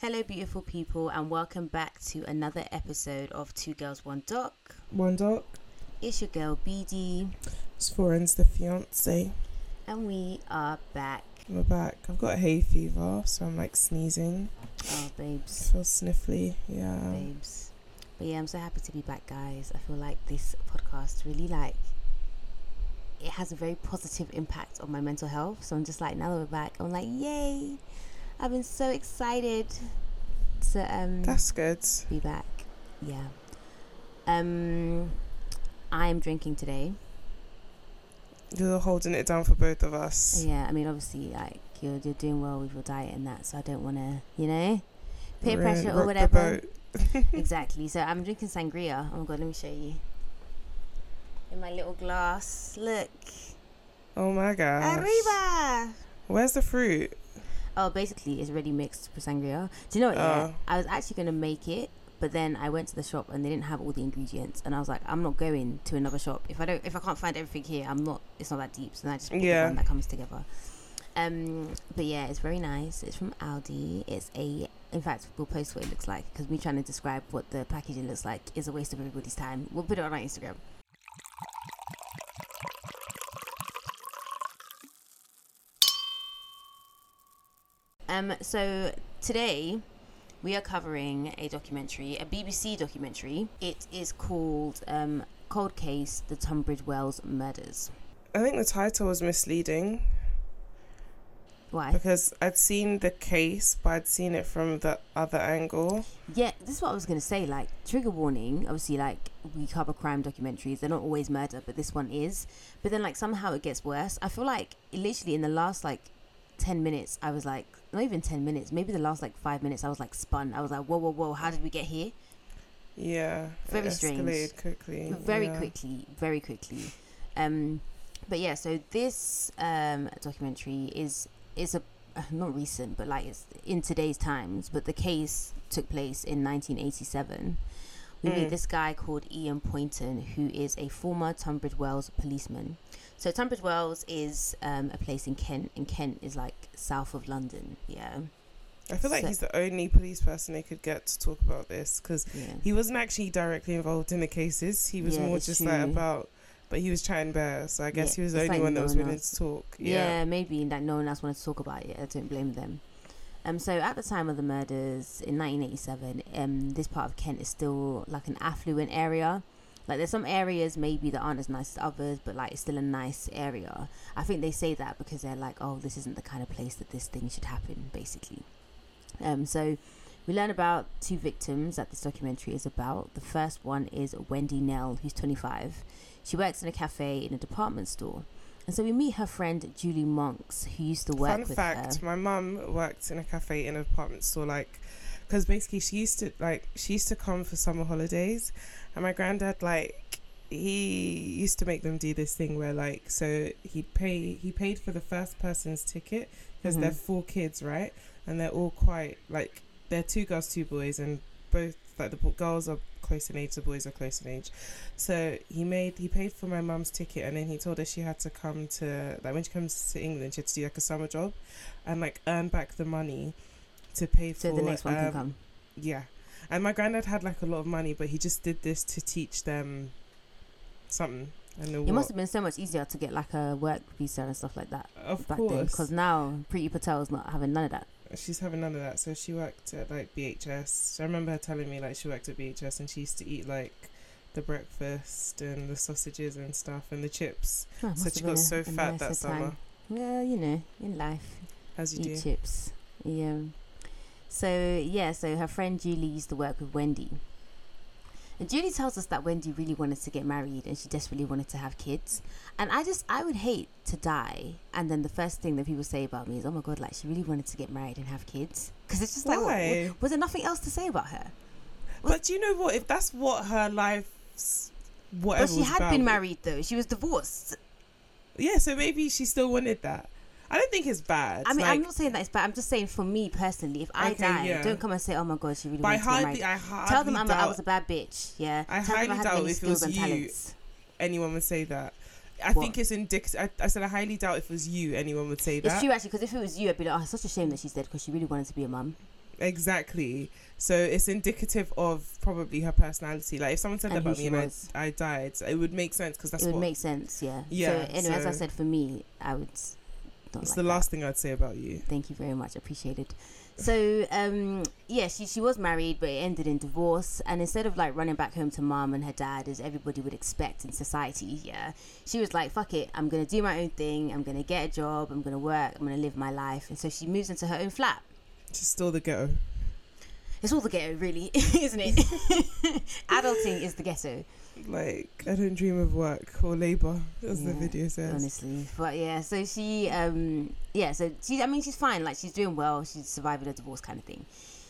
Hello, beautiful people, and welcome back to another episode of Two Girls One Doc. One doc. It's your girl BD, It's Foreign's the fiance. and we are back. We're back. I've got hay fever, so I'm like sneezing. Oh, babes. I feel sniffly. Yeah. babes. But yeah, I'm so happy to be back, guys. I feel like this podcast really like it has a very positive impact on my mental health. So I'm just like, now that we're back, I'm like, yay! I've been so excited to um That's good. be back. Yeah. Um, I'm drinking today. You're holding it down for both of us. Yeah, I mean, obviously, like you're you're doing well with your diet and that, so I don't want to, you know, peer pressure or whatever. exactly. So I'm drinking sangria. Oh my god, let me show you. In my little glass. Look. Oh my god. Arriba. Where's the fruit? Oh, basically, it's ready mixed for sangria. Do you know what? Yeah, Oh. I was actually gonna make it, but then I went to the shop and they didn't have all the ingredients, and I was like, I'm not going to another shop if I don't if I can't find everything here. I'm not. It's not that deep, so then I just Yeah. the one that comes together. Um, but yeah, it's very nice. It's from Aldi. It's a. In fact, we'll post what it looks like because me trying to describe what the packaging looks like is a waste of everybody's time. We'll put it on our Instagram. Um, so today we are covering a documentary, a BBC documentary. It is called um, Cold Case: The Tunbridge Wells Murders. I think the title was misleading Why? because I'd seen the case, but I'd seen it from the other angle. Yeah, this is what I was gonna say. Like trigger warning. Obviously, like we cover crime documentaries. They're not always murder, but this one is. But then, like somehow it gets worse. I feel like literally in the last like ten minutes, I was like, not even ten minutes. Maybe the last like five minutes, I was like spun. I was like, whoa, whoa, whoa! How did we get here? Yeah. Very strange. quickly. very yeah. quickly very quickly um but yeah so this um documentary is is a uh, not recent but like it's in today's times but the case took place in 1987 we meet Mm. this guy called Ian Poynton who is a former Tunbridge Wells policeman so Tunbridge Wells is um, a place in Kent and Kent is like south of London yeah I feel like So- he's the only police person they could get to talk about this because yeah he wasn't actually directly involved in the cases. He was Yeah, more just like about, but he was chatting bear. So I guess Yeah, he was the only like one that was willing else. to talk. Yeah, Yeah. maybe that no one else wanted to talk about it. I don't blame them. Um, so at the time of the murders in 1987, um, this part of Kent is still like an affluent area. Like there's some areas maybe that aren't as nice as others, but like it's still a nice area. I think they say that because they're like, oh, this isn't the kind of place that this thing should happen, basically. Um, so we learn about two victims that this documentary is about. The first one is Wendy Knell, who's 25. She works in a cafe in a department store. And so we meet her friend Julie Monks, who used to work Fun with fact: her. My mum worked in a cafe in a department store, like, because basically she used to like she used to come for summer holidays, and my granddad like he used to make them do this thing where like so he'd pay he paid for the first person's ticket because they're Mhm. four kids right and they're all quite like they're two girls two boys and both like the girls are close in age the boys are close in age so he made he paid for my mum's ticket and then he told her she had to come to like when she comes to england she had to do like a summer job and like earn back the money to pay for So the next one can um, come. yeah and my granddad had like a lot of money but he just did this to teach them something and It must have been so much easier to get like a work visa and stuff like that of back then. course Because now Priti Patel's not having none of that. she's having none of that. So she worked at like BHS. I remember her telling me like she worked at BHS and she used to eat like the breakfast and the sausages and stuff and the chips. Oh, so she got a- so fat that nicer summer. time. Well, you know, in life. As you eat do. chips. Yeah. So yeah, so her friend Julie used to work with Wendy. And Julie tells us that Wendy really wanted to get married and she desperately wanted to have kids. And I just I would hate to die and then the first thing that people say about me is, "Oh my god, like she really wanted to get married and have kids." Cuz it's just like what- Why? what- was there nothing else to say about her? But do you know what? If that's what her life's whatever. But she was had about- been married though. She was divorced. Yeah, so maybe she still wanted that. I don't think it's bad. I mean, like, I'm not saying that it's bad. I'm just saying for me personally, if I Okay, die, yeah. don't come and say, "Oh my god, she really but I wanted to get married." hardly, I hardly Tell them I'm a, I doubt was a bad bitch. Yeah. I Tell highly I doubt if it was you. talents. anyone would say that. I What? think it's indicative. I, I said I highly doubt if it was you, anyone would say that. It's true actually, because if it was you, I'd be like, "Oh, it's such a shame that she's dead because she really wanted to be a mum." Exactly. So it's indicative of probably her personality. Like if someone said And that about me and I. I died, it would make sense because that's it would what make sense, yeah. Yeah, So anyway, as I said, for me, I would. Not it's like the that. last thing I'd say about you. Thank you very much. Appreciated. So, um, yeah, she, she was married, but it ended in divorce. And instead of like running back home to mom and her dad, as everybody would expect in society, yeah, she was like, fuck it, I'm going to do my own thing. I'm going to get a job. I'm going to work. I'm going to live my life. And so she moves into her own flat. Just still the ghetto. It's all the ghetto, really, isn't it? Adulting is the ghetto. Like I don't dream of work or labor, as the video says. honestly. But yeah so she um yeah so she i mean she's fine. Like she's doing well. She's surviving a divorce kind of thing.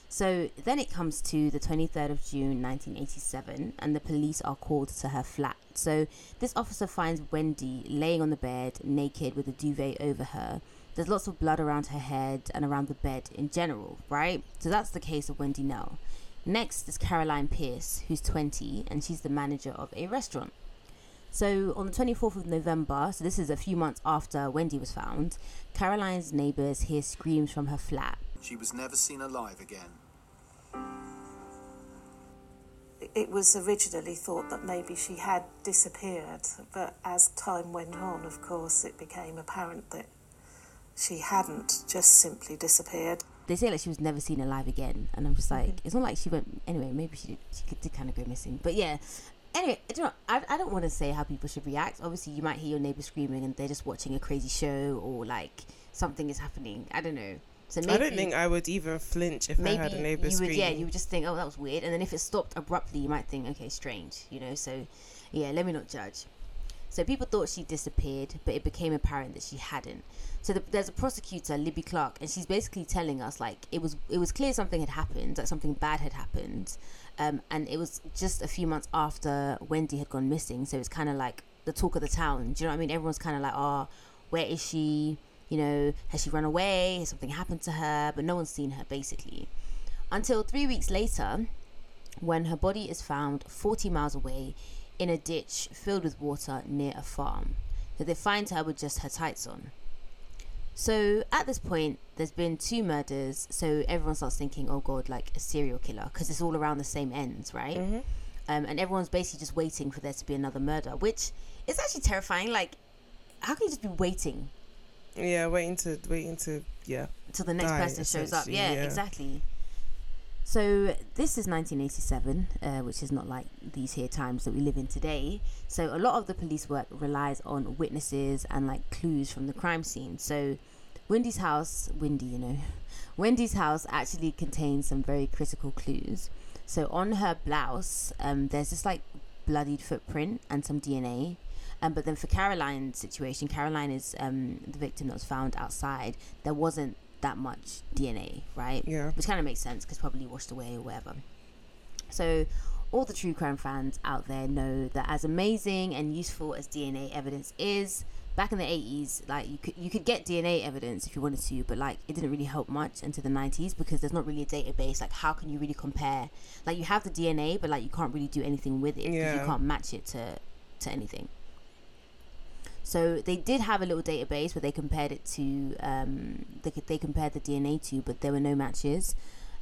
So then it comes to the 23rd of june 1987 and the police are called to her flat. So this officer finds wendy laying on the bed naked with a duvet over her. There's lots of blood around her head and around the bed in general right? So that's the case of wendy knell next is caroline pierce who's 20 and she's the manager of a restaurant so on the 24th of November, so this is a few months after Wendy was found, Caroline's neighbors hear screams from her flat. She was never seen alive again. It was originally thought that maybe she had disappeared, but as time went on, of course, it became apparent that she hadn't just simply disappeared. They say like she was never seen alive again, and I'm just mm-hmm. like, it's not like she went anyway. Maybe she did, she did kind of go missing, but yeah. Anyway, I don't, I, I don't want to say how people should react. Obviously, you might hear your neighbor screaming, and they're just watching a crazy show, or like something is happening. I don't know. So maybe I don't think I would even flinch if I had a neighbour you would scream. yeah you would just think oh that was weird and then if it stopped abruptly you might think okay strange you know so yeah let me not judge so people thought she disappeared but it became apparent that she hadn't so the, there's a prosecutor libby clark and she's basically telling us like it was it was clear something had happened like something bad had happened um, and it was just a few months after wendy had gone missing so it's kind of like the talk of the town do you know what i mean everyone's kind of like oh where is she you know, has she run away? Has something happened to her? But no one's seen her basically. Until three weeks later, when her body is found 40 miles away in a ditch filled with water near a farm. that they find her with just her tights on. So at this point, there's been two murders. So everyone starts thinking, oh god, like a serial killer, because it's all around the same ends, right? Mhm. Um, and everyone's basically just waiting for there to be another murder, which is actually terrifying. Like, how can you just be waiting Yeah, waiting to waiting to yeah. until the next die, person shows up. Yeah, yeah. exactly. So this is 1987, uh, which is not like these here times that we live in today. So a lot of the police work relies on witnesses and like clues from the crime scene. So Wendy's house, Wendy, you know, Wendy's house actually contains some very critical clues. So on her blouse, um, there's this like bloodied footprint and some DNA. Um, but then for Caroline's situation, Caroline is um, the victim that was found outside. There wasn't that much DNA, right? Yeah. Which kind of makes sense because probably washed away or whatever. So, all the true crime fans out there know that as amazing and useful as DNA evidence is, back in the 80s, like you could you could get DNA evidence if you wanted to, but like it didn't really help much until the 90s because there's not really a database. Like, how can you really compare? Like, you have the DNA, but like you can't really do anything with it because Yeah. you can't match it to to anything. So they did have a little database where they compared it to um, they they compared the DNA to, but there were no matches.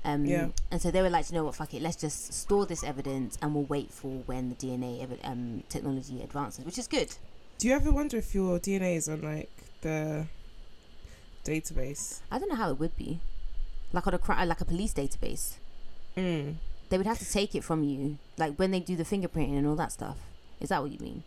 Um, Yeah. And so they were like, you know what, fuck it, let's just store this evidence and we'll wait for when the DNA evi- um, technology advances, which is good. Do you ever wonder if your DNA is on like the database? I don't know how it would be, like on a cri- like a police database. Mm. They would have to take it from you, like when they do the fingerprinting and all that stuff. Is that what you mean?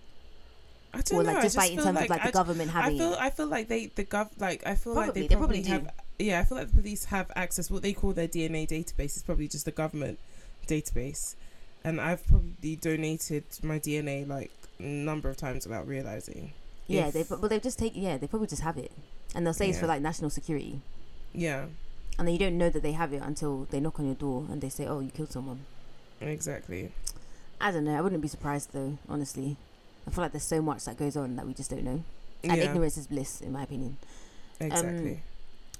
I don't Or know. like I just, like feel in terms of like I, the government I having feel it? I feel like they the gov like I feel like they they probably, probably do. have yeah I feel like the police have access what they call their DNA database is probably just the government database, and I've probably donated my DNA like a number of times without realizing. Yeah, if- they but they just take yeah they probably just have it, and they'll say it's for like national security, Yeah, and then you don't know that they have it until they knock on your door and they say, oh, you killed someone. exactly. I don't know. I wouldn't be surprised though. Honestly, I feel like there's so much that goes on that we just don't know, and yeah, ignorance is bliss, in my opinion. exactly. Um,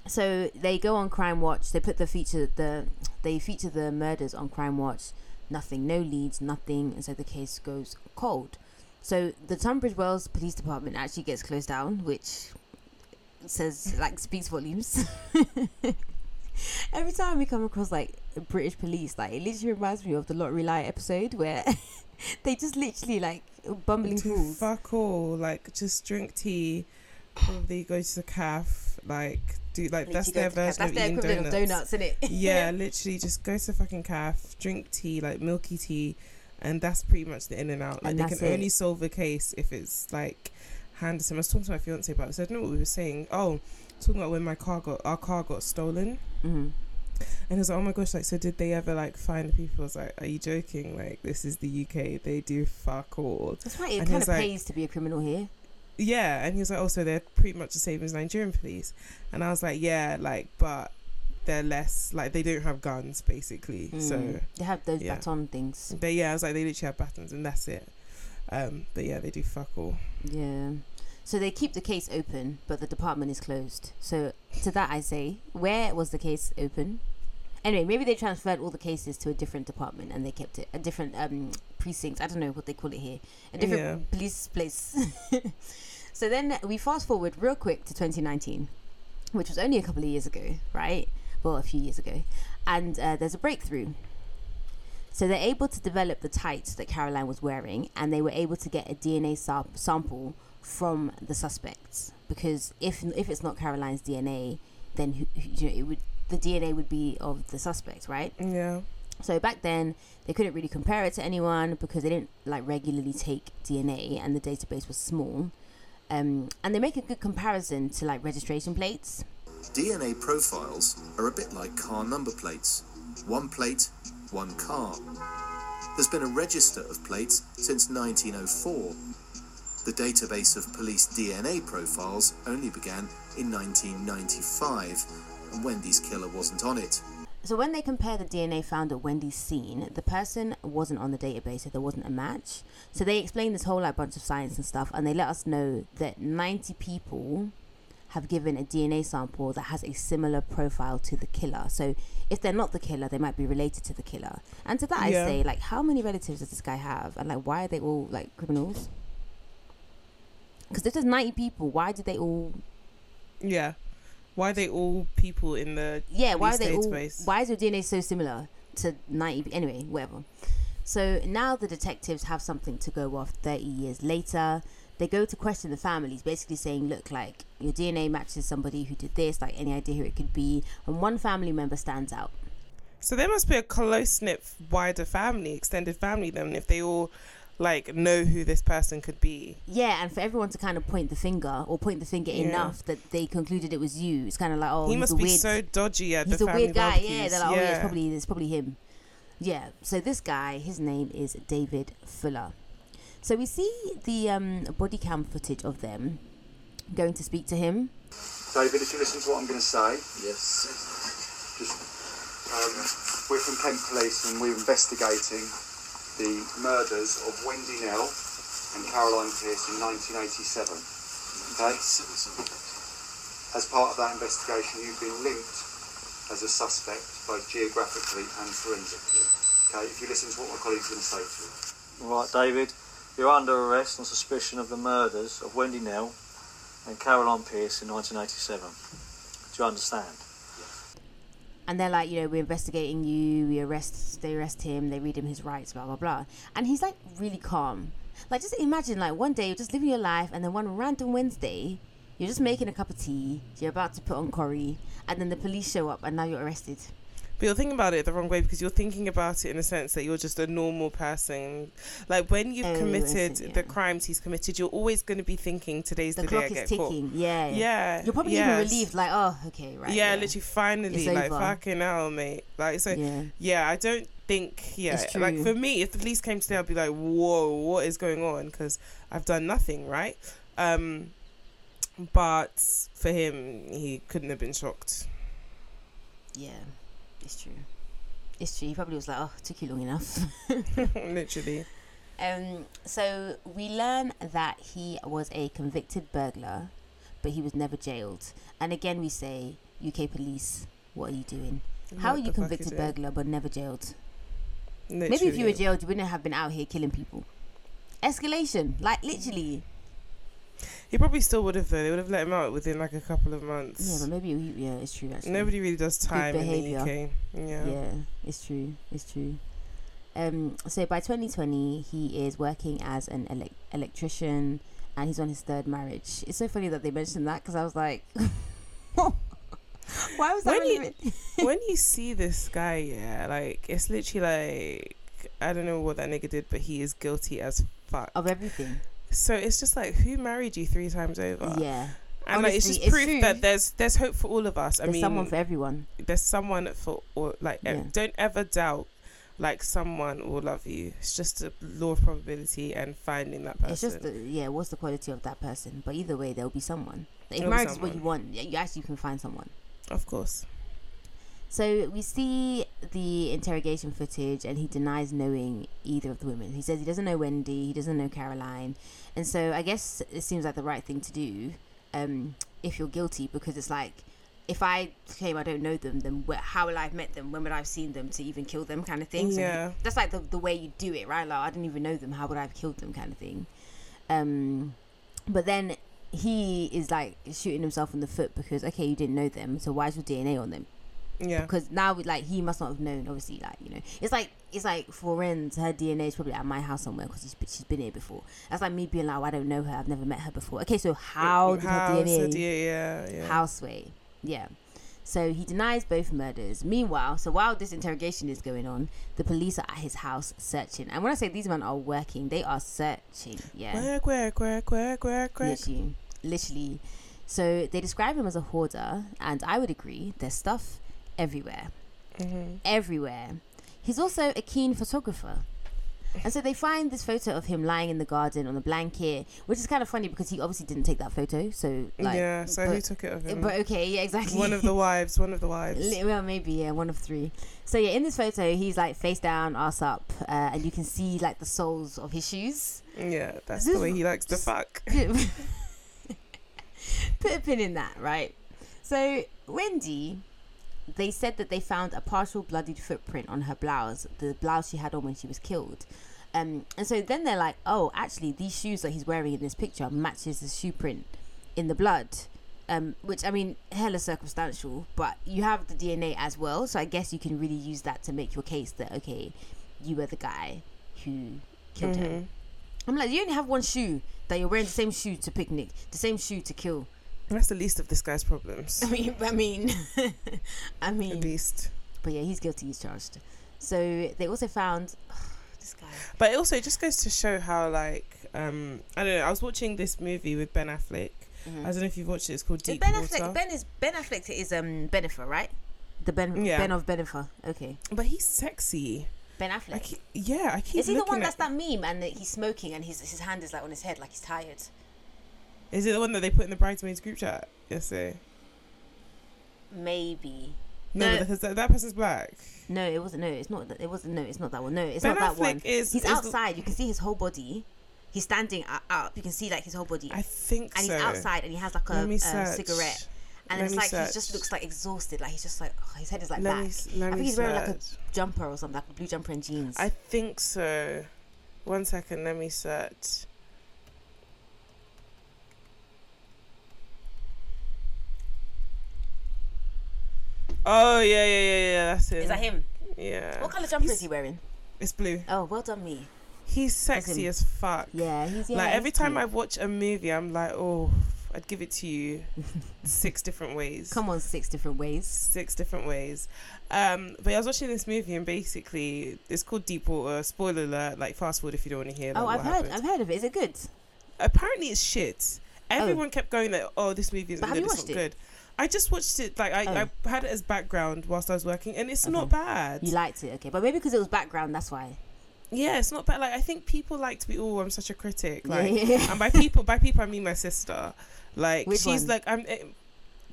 so they go on Crime Watch. They put the feature the they feature the murders on Crime Watch. Nothing, no leads, nothing, and so the case goes cold. So the Tunbridge Wells Police Department actually gets closed down, which says like speaks volumes. every time we come across like British police, like it literally reminds me of the Lottery Lie episode where they just literally like bumbling Do fools. fuck all. Like just drink tea. Probably go to the cafe. Like do like that's their to version That's of their eating equivalent donuts. of donuts, isn't it? yeah, literally just go to fucking cafe, drink tea, like milky tea, and that's pretty much the in and out. Like And they can only solve a case if it's like handed to. I was talking to my fiance about this. I don't know what we were saying. Oh, talking about when my car got our car got stolen. hmm And he was like, "Oh my gosh! Like, so did they ever like find the people?" I was like, "Are you joking? Like, this is the UK. They do fuck all." That's right. It And kind of like- pays to be a criminal here. Yeah, and he was like, "Also, they're pretty much the same as Nigerian police." And I was like, "Yeah, like, but they're less like they don't have guns, basically. So Mm. they have those yeah. baton things. But yeah, I was like, they literally have batons and that's it. Um, but yeah, they do fuck all. Yeah. So they keep the case open, but the department is closed. So to that I say, where was the case open? Anyway, maybe they transferred all the cases to a different department and they kept it a different um precinct. I don't know what they call it here. A different Yeah. police place. so then we fast forward real quick to 2019, which was only a couple of years ago, right? Well, a few years ago. And uh, there's a breakthrough. So they're able to develop the tights that Caroline was wearing, and they were able to get a DNA sa- sample from the suspects. Because if if it's not Caroline's DNA, then who, who- you know it would the DNA would be of the suspect, right? Yeah. So back then they couldn't really compare it to anyone because they didn't like regularly take DNA, and the database was small. Um, and they make a good comparison to like registration plates. DNA profiles are a bit like car number plates. One plate, one car. There's been a register of plates since 1904. The database of police DNA profiles only began in 1995, and Wendy's killer wasn't on it. So when they compare the DNA found at Wendy's scene, the person wasn't on the database, so there wasn't a match. So they explain this whole like bunch of science and stuff, and they let us know that 90 people have given a DNA sample that has a similar profile to the killer. So if they're not the killer, they might be related to the killer. And to that Yeah. I say, like, how many relatives does this guy have, and like, why are they all like criminals? Because if there's 90 people, why did they all Yeah. Why are they all people in the yeah why are they all why is your dna so similar to 90 anyway whatever. So now the detectives have something to go off 30 years later. They go to question the families basically saying look like your dna matches somebody who did this like any idea who it could be and one family member stands out. So there must be a close knit wider family, extended family then if they all like know who this person could be. yeah and for everyone to kind of point the finger or point the finger Yeah. enough that they concluded it was you it's kind of like oh he he's must a be weird so dodgy at he's the a weird guy. Yeah, they're like, oh yeah, it's probably it's probably him. Yeah. So this guy, his name is David Fuller. So we see the um, body cam footage of them going to speak to him. David, if you listen to what I'm going to say, Yes. just um, we're from Kent Police and we're investigating the murders of Wendy Knell and Caroline Pierce in 1987. Okay? As part of that investigation, you've been linked as a suspect both geographically and forensically. Okay, if you listen to what my colleague's are going to say to you. Right, David, you're under arrest on suspicion of the murders of Wendy Knell and Caroline Pierce in 1987. Do you understand? And they're like, you know, we're investigating you. We arrest, they arrest him. They read him his rights, blah blah blah. And he's like really calm. Like just imagine, like one day you're just living your life, and then one random Wednesday, you're just making a cup of tea. You're about to put on curry, and then the police show up, and now you're arrested. But you're thinking about it the wrong way because you're thinking about it in a sense that you're just a normal person. Like when you've Oh, committed yeah. the crimes he's committed, you're always going to be thinking today's The the, day clock I is get ticking. caught. Yeah. Yeah, You're probably yes. even relieved, like, oh, okay, right. yeah, literally, finally, It's like over. fucking hell, mate. Like so, yeah. Yeah. I don't think, yeah, like for me, if the police came today, I'd be like, whoa, what is going on? Because I've done nothing, right? Um, but for him, he couldn't have been shocked. Yeah. It's true. It's true. He probably was like, oh, took you long enough. Literally, Um, so we learn that he was a convicted burglar, but he was never jailed. And again, we say, UK police, what are you doing? How What are you convicted it? burglar but never jailed? Literally. Maybe if you were jailed, you wouldn't have been out here killing people. Escalation, like literally. He probably still would have though. They would have let him out within like a couple of months. Yeah, but maybe yeah, it's true. Actually, Nobody really does time in the. UK. Yeah. Yeah, it's true. It's true. Um, so by 2020, he is working as an elec- electrician, and he's on his third marriage. It's so funny that they mentioned that because I was like, why was that When you- when you see this guy, yeah, like it's literally like I don't know what that nigga did, but he is guilty as fuck. of everything? So it's just like who married you three times over? Yeah, and like it's just it's proof true. that there's there's hope for all of us. I there's mean, someone for everyone. there's someone for all. Like Yeah. don't ever doubt. Like someone will love you. It's just a law of probability and finding that person. It's just the, yeah, what's the quality of that person? But either way, there'll be someone. If marriage is what you want, yeah, you actually can find someone. of course. So we see the interrogation footage, and he denies knowing either of the women. He says he doesn't know Wendy, he doesn't know Caroline, and so I guess it seems like the right thing to do um, if you're guilty, because it's like if I claim I don't know them, then how will I have met them? When would I have seen them to even kill them? Kind of thing. So Yeah. that's like the the way you do it, right? Like I didn't even know them. How would I have killed them? Kind of thing. Um, but then he is like shooting himself in the foot because okay, you didn't know them, so why is your DNA on them? Yeah. because now like he must not have known obviously like you know. It's like it's like for Ren's her DNA is probably at my house somewhere because she's, she's been here before. That's like me being like oh, I don't know her. I've never met her before. Okay so how did her DNA D- yeah, yeah. how sway yeah. So he denies both murders. Meanwhile so while this interrogation is going on the police are at his house searching. And when I say these men are working they are searching. Yeah. Work, work, work, work, work, work. literally. Literally. So they describe him as a hoarder and I would agree there's stuff everywhere Mhm. everywhere. He's also a keen photographer. And so they find this photo of him lying in the garden on a blanket, which is kind of funny because he obviously didn't take that photo. So like, yeah, so who took it of him? but okay, yeah, exactly. one of the wives, one of the wives. Well, maybe yeah, one of three. So yeah, in this photo, he's like face down, ass up, uh, and you can see like the soles of his shoes. Yeah, that's This the way he likes to fuck. Put a pin in that, right? So Wendy, they said that they found a partial bloodied footprint on her blouse, the blouse she had on when she was killed. Um, and so then they're like, oh, actually, these shoes that he's wearing in this picture matches the shoe print in the blood. Um, which I mean, hella circumstantial, but you have the DNA as well, so I guess you can really use that to make your case that okay, you were the guy who killed her. Mhm. I'm like, you only have one shoe that you're wearing the same shoe to picnic, the same shoe to kill. That's the least of this guy's problems. I mean, I mean, I At mean, least. but yeah, he's guilty. He's charged. So they also found this guy. But also, it also just goes to show how, like, um, I don't know. I was watching this movie with Ben Affleck. I don't know if you've watched it. It's called Deep ben Water. Affleck. Ben is Ben Affleck is um Bennifer, right? The Ben Yeah. Ben of Bennifer. Okay, But he's sexy. Ben I Affleck. keep, yeah, I keep Is he the one at. that's that meme and that he's smoking and his his hand is like on his head like he's tired? Is it the one that they put in the bridesmaids group chat yesterday? Maybe. No, No. because that, that person's black. No, it wasn't. No, it's not. that- It wasn't. No, it's not that one. No, it's Ben not that one. is- he's is the- outside. You can see his whole body. He's standing up. You can see like his whole body. I think and so. he's outside and he has like a, a cigarette. And Let it's like he just looks like exhausted. Like he's just like oh, his head is like Let back. me, I think he's wearing like a jumper or something, like a blue jumper and jeans. I think so. One second, let me search. Oh yeah, yeah, yeah, yeah. That's him. is that him? Yeah. What color jumper He's- is he wearing? It's blue. Oh, well done me. He's sexy as fuck. Yeah, he's yeah. like he's every time I watch a movie, I'm like, oh, I'd give it to you six different ways. come on, six different ways. six different ways. Um, but I was watching this movie and basically it's called Deep Water. Spoiler alert! Like fast forward if you don't want to hear. Like, Oh, I've heard. happened. I've heard of it. Is it good? Apparently it's shit. Everyone kept going like, "Oh, this movie isn't good. It's not it? good." I just watched it. Like I, Oh. I had it as background whilst I was working, and it's Okay. not bad. You liked it, okay? But maybe because it was background, that's why. yeah, it's not bad. Like I think people like to be. Oh, I'm such a critic. Like, yeah, yeah. and by people, by people, I mean my sister. Like Which she's one? like, I'm. eh,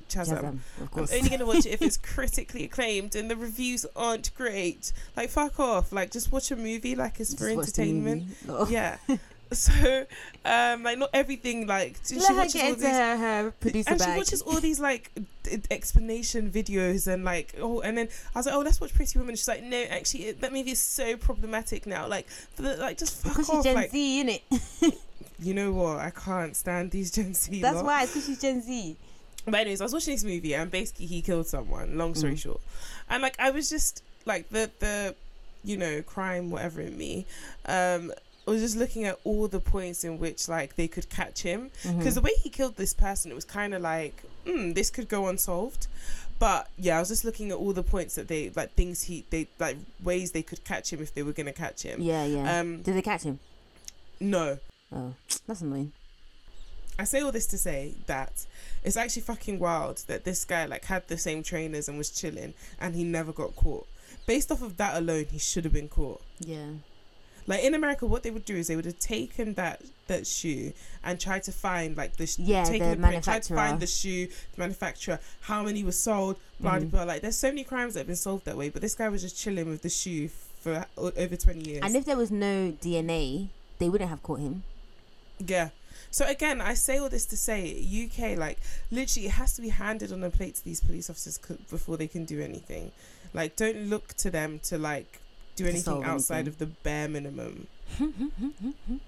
Chazam. Shazam, of I'm course. only gonna watch it if it's critically acclaimed and the reviews aren't great. Like fuck off. Like just watch a movie like it's for Just the entertainment. Oh. Yeah. so, um, like not everything like she Let watches all these her, her producer and she watches all these like d- explanation videos and like oh and then I was like oh let's watch Pretty Woman. She's like no actually it, that movie is so problematic now like for the, like just fuck because off Gen like Z, innit? you know what? I can't stand these Gen Z. That's lot. why, it's because she's Gen Z. But anyways, I was watching this movie and basically he killed someone. Long story Mm. short, and like I was just like the the, you know, crime whatever in me. Um, I was just looking at all the points in which like they could catch him Mm-hmm. because the way he killed this person, it was kind of like, mm, this could go unsolved. But yeah, I was just looking at all the points that they like things he they like ways they could catch him if they were gonna catch him. Yeah, yeah. Um, Did they catch him? no, Oh, that's annoying. I say all this to say that it's actually fucking wild that this guy like had the same trainers and was chilling and he never got caught. Based off of that alone, he should have been caught. Yeah. Like in America, what they would do is they would have taken that that shoe and tried to find like the sh- Yeah, taken the print, tried to find the shoe, the manufacturer, how many was sold, blah Mhm. blah blah. Like there's so many crimes that have been solved that way, but this guy was just chilling with the shoe for over twenty years. And if there was no DNA, they wouldn't have caught him. Yeah. So again, I say all this to say, UK, like literally, it has to be handed on a plate to these police officers c- before they can do anything. Like, don't look to them to like do anything outside anything. of the bare minimum.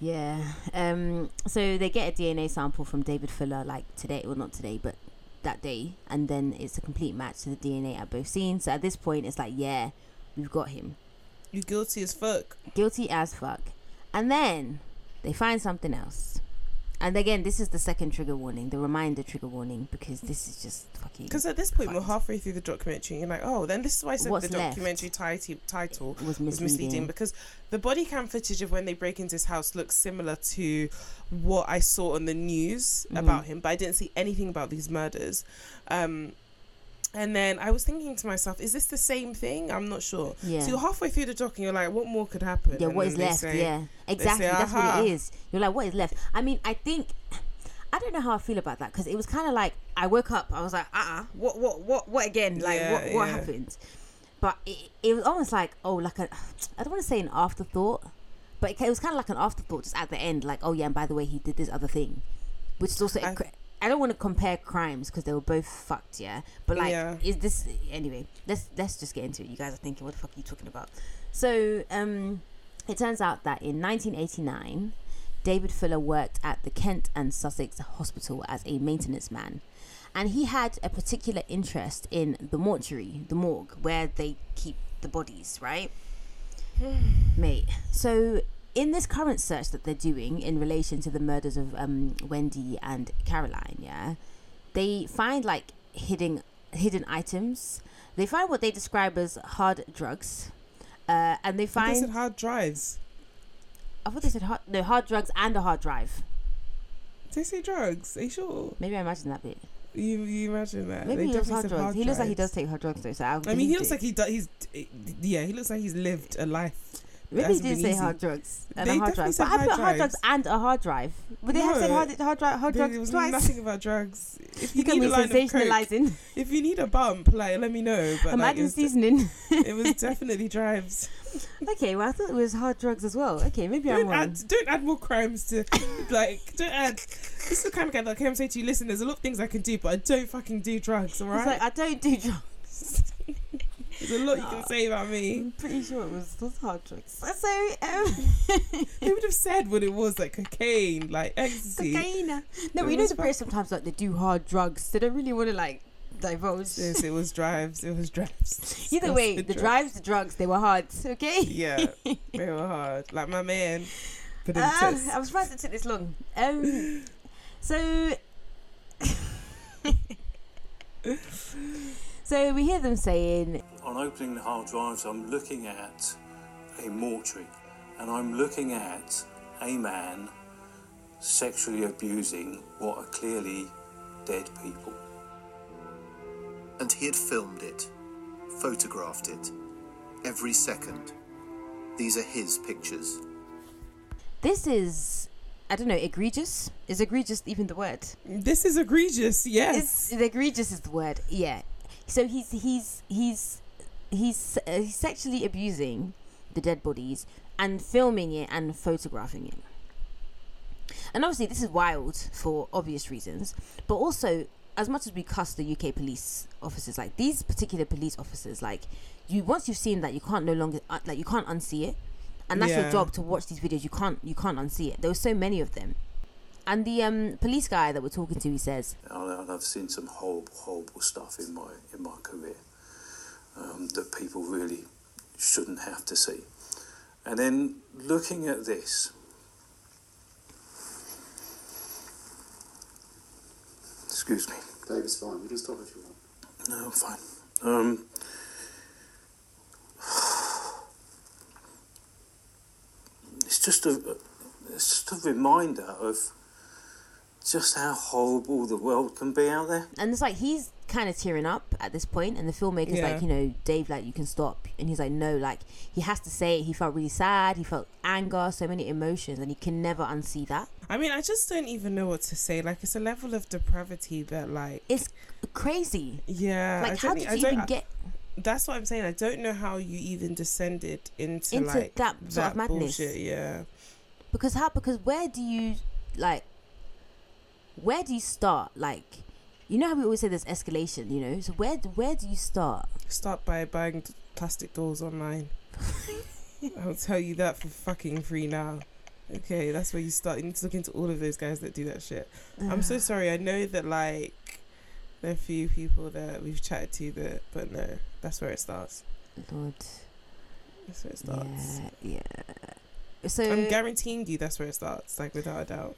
Yeah. Um. So they get a DNA sample from David Fuller, like today, well, not today, but that day, and then it's a complete match to the DNA at both scenes. So at this point, it's like, yeah, we've got him, You're guilty as fuck. guilty as fuck. And then they find something else. And again, this is the second trigger warning, the reminder trigger warning, because this is just fucking. Because at this point, we're halfway through the documentary, and you're like, oh, then this is why I said What's the documentary title title was was misleading. misleading because the body cam footage of when they break into his house looks similar to what I saw on the news Mhm. about him, but I didn't see anything about these murders. Um, and then I was thinking to myself, is this the same thing? I'm not sure. Yeah. So you're halfway through the doc and you're like, what more could happen? yeah, And what is left? say- yeah, exactly. say, That's what it is. You're like, what is left? I mean, I think. I don't know how I feel about that because it was kind of like I woke up. I was like, uh, uh what, what, what, what again? Like, Yeah, what, what yeah. happened? But it, it was almost like, oh, like a, I don't want to say an afterthought, but it, it was kind of like an afterthought just at the end, like, oh yeah, and by the way, he did this other thing, which is also. I- I don't want to compare crimes because they were both fucked, yeah. But like, Yeah. is this anyway? Let's let's just get into it. You guys are thinking, what the fuck are you talking about? So, um, it turns out that in 1989, David Fuller worked at the Kent and Sussex Hospital as a maintenance man. And he had a particular interest in the mortuary, the morgue, where they keep the bodies, right? Mate. So, in this current search that they're doing in relation to the murders of um, Wendy and Caroline, yeah, they find like hidden hidden items. They find what they describe as hard drugs, uh, and they But They find said hard drives. I thought they said hard, no hard drugs and a hard drive. Did they say drugs? Are you sure? Maybe I imagined that bit. You you imagine that? Maybe They he hard drugs. hard he looks like he does take hard drugs though. So I mean, he looks it. like he does. He's yeah. He looks like he's lived a life. Maybe he hasn't did say easy. hard drugs and They a hard drive. But I put hard drugs and a hard drive. Would they have said hard hard, drive, hard There drugs was twice? nothing about drugs. If you at need a line of coke, sensationalizing. if you need a bump, like let me know. But like, Imagine was, seasoning. it was definitely drives. okay, well I thought it was hard drugs as well. Okay, maybe I'm Don't wrong. add, don't add more crimes to like. Don't add. This is the kind of guy that came say to you. Listen, there's a lot of things I can do, but I don't fucking do drugs. All It's right. like I don't do drugs. there's a lot you can say about me. I'm pretty sure it was those hard drugs. So um, They would have said what it was, like cocaine, like ecstasy. cocaine. No, but you know the British sometimes like they do hard drugs. They don't really want to like divulge. Yes, it was drives. It was drives. Either way, the drugs. drives, the drugs, they were hard. Okay. Yeah, they were hard. Like my man. But then Ah. I was surprised it took this long. Um, so, so we hear them saying, On opening the hard drives, I'm looking at a mortuary and I'm looking at a man sexually abusing what are clearly dead people. And he had filmed it, photographed it, every second. These are his pictures. "This is, I don't know, egregious. Is egregious even the word? This is egregious. Yes. It's, egregious is the word. Yeah. So he's he's he's he's, uh, he's sexually abusing the dead bodies and filming it and photographing it. And obviously, this is wild for obvious reasons, but also as much as we cuss the UK police officers, like these particular police officers, like you once you've seen that, you can't no longer uh, like you can't unsee it. and that's your job to watch these videos. You can't you can't unsee it. There were so many of them. And the um, police guy that we're talking to, he says, I've seen some horrible, horrible stuff in my in my career um, that people really shouldn't have to see. And then looking at this, excuse me. David's fine. We can stop if you want. No, I'm fine. Um, it's just a, it's just a reminder of just how horrible the world can be out there. and it's like he's kind of tearing up at this point, and the filmmaker's Yeah. like, you know, Dave, like you can stop, and he's like, no, like he has to say it. He felt really sad. He felt anger, so many emotions, and he can never unsee that. I mean, I just don't even know what to say. Like, it's a level of depravity that, like, It's crazy. yeah, Like, how did you even get That's what I'm saying. I don't know how you even descended into, Into like that sort of madness. bullshit. Yeah, because how because where do you like where do you start like you know how we always say there's escalation you know so where do- where do you start start by buying t- plastic dolls online. I'll tell you that for fucking free now. Okay, that's where you start. You need to look into all of those guys that do that shit. I'm so sorry. I know that like there are a few people that we've chatted to that, but no, that's where it starts. lord That's where it starts. yeah yeah so I'm guaranteeing you that's where it starts, like without a doubt.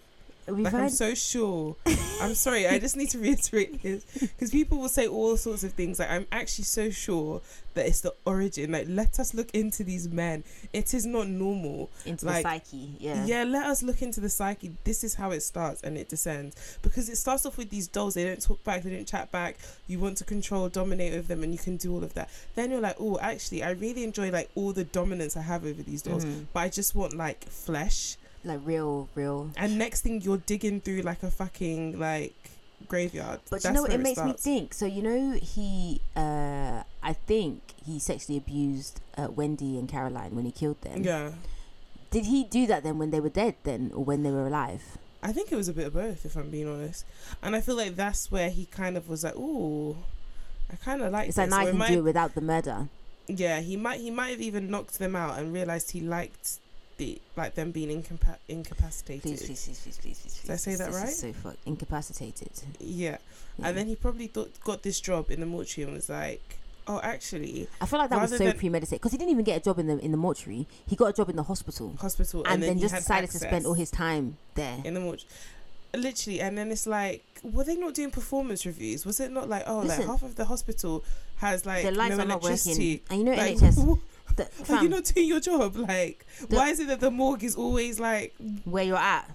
We've Like I'm so sure. I'm sorry. I just need to reiterate this because people will say all sorts of things. Like I'm actually so sure that it's the origin. Like let us look into these men. It is not normal. into like, the psyche yeah Yeah, let us look into the psyche. This is how it starts and it descends because it starts off with these dolls. They don't talk back. They don't chat back. You want to control, dominate over them, and you can do all of that. Then you're like, oh, actually, I really enjoy like all the dominance I have over these dolls, Mhm. but I just want like flesh. Like real real And next thing you're digging through like a fucking like graveyard. but you know what it makes starts. me think so you know he uh i think he sexually abused uh, wendy and caroline when he killed them Yeah, did he do that then when they were dead then or when they were alive I think it was a bit of both, if I'm being honest. And I feel like that's where he kind of was like, ooh. I kind of like it's this. like now Or i can might- do it without the murder Yeah, he might he might have even knocked them out and realized he liked the like them being incapa- incapacitated. Please, please, please, please, please, please. Did I say that right? So fuck incapacitated. Yeah. Yeah. and then he probably thought got this job in the mortuary and was like, oh, actually, I feel like that was so than- premeditated because he didn't even get a job in the in the mortuary. He got a job in the hospital, hospital, and, then, he just decided to spend all his time there. in the mortuary. Literally, and then it's like, were they not doing performance reviews? Was it not like, oh, Listen. like half of the hospital has like the lights no are not electricity? working, and you know Like, NHS. The, Are you not doing your job? Like, The- why is it that the morgue is always like where you're at,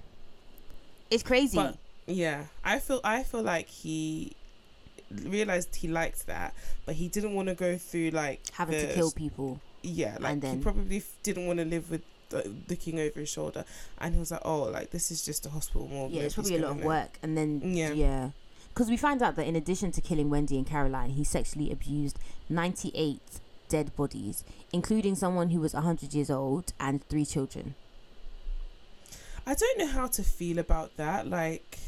it's crazy. But yeah, I feel I feel like he realized he liked that, but he didn't want to go through like Having to kill people. Yeah, like and then- he probably f- didn't want to live with uh, looking over his shoulder, and he was like, "Oh, like this is just a hospital morgue." Yeah, it's probably a lot of know." work, and then Yeah. yeah, because we find out that in addition to killing Wendy and Caroline, he sexually abused 98 dead bodies, including someone who was 100 years old and three children. I don't know how to feel about that. Like,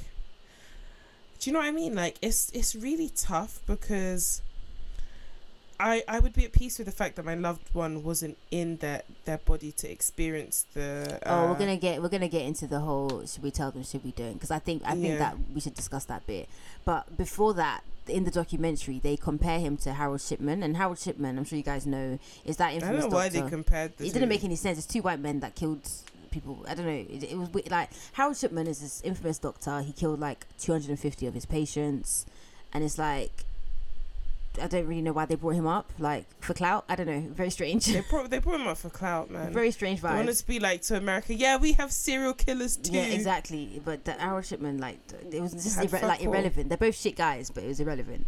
do you know what I mean? Like, it's it's really tough because I I would be at peace with the fact that my loved one wasn't in their their body to experience the. oh, we're uh, gonna get we're gonna get into the whole should we tell them should we don't because I think I think Yeah. that we should discuss that bit. But before that, in the documentary, they compare him to Harold Shipman, and Harold Shipman, I'm sure you guys know, is that I infamous don't know why doctor. they compared the it two. didn't make any sense. It's two white men that killed people. I don't know. It, it was like Harold Shipman is this infamous doctor. He killed like 250 of his patients, and it's like I don't really know why they brought him up. Like for clout. I don't know. Very strange. They brought they brought him up for clout, man. Very strange they wanted to be like to America. Yeah, we have serial killers too. Yeah, exactly. But the Harold Shipman, like, it was just irre- like all. irrelevant. They're both shit guys, but it was irrelevant.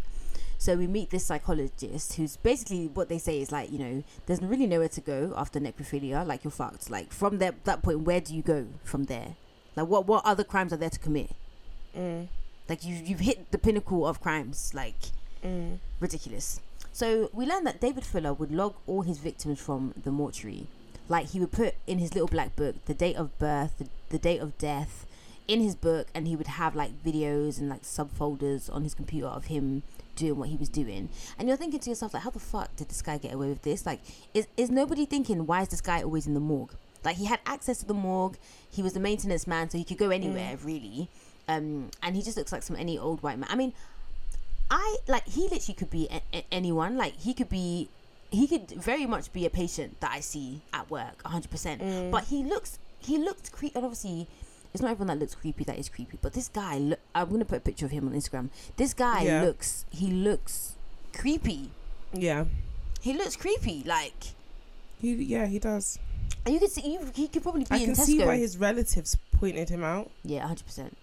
So we meet this psychologist who's basically what they say is like, you know, there's really nowhere to go after necrophilia. Like you're fucked. Like from that that point, where do you go from there? Like what what other crimes are there to commit? Mm, Like you you've hit the pinnacle of crimes. Like mm. ridiculous. So we learned that David Fuller would log all his victims from the mortuary. Like he would put in his little black book the date of birth, the, the date of death in his book, and he would have like videos and like subfolders on his computer of him doing what he was doing. And you're thinking to yourself, like, how the fuck did this guy get away with this? Like, is, is nobody thinking, why is this guy always in the morgue? Like he had access to the morgue. He was the maintenance man, so he could go anywhere really. Um, and he just looks like some any old white man. I mean, I like he literally could be a- a- anyone. Like he could be, he could very much be a patient that I see at work, hundred percent. Mm. But he looks, he looked creepy. And obviously, it's not everyone that looks creepy that is creepy. But this guy, look, I'm gonna put a picture of him on Instagram. This guy Yeah. looks, he looks creepy. Yeah. He looks creepy. Like, He, yeah, he does. and you could see, you, he could probably be I can Tesco. see why his relatives pointed him out. Yeah, hundred percent.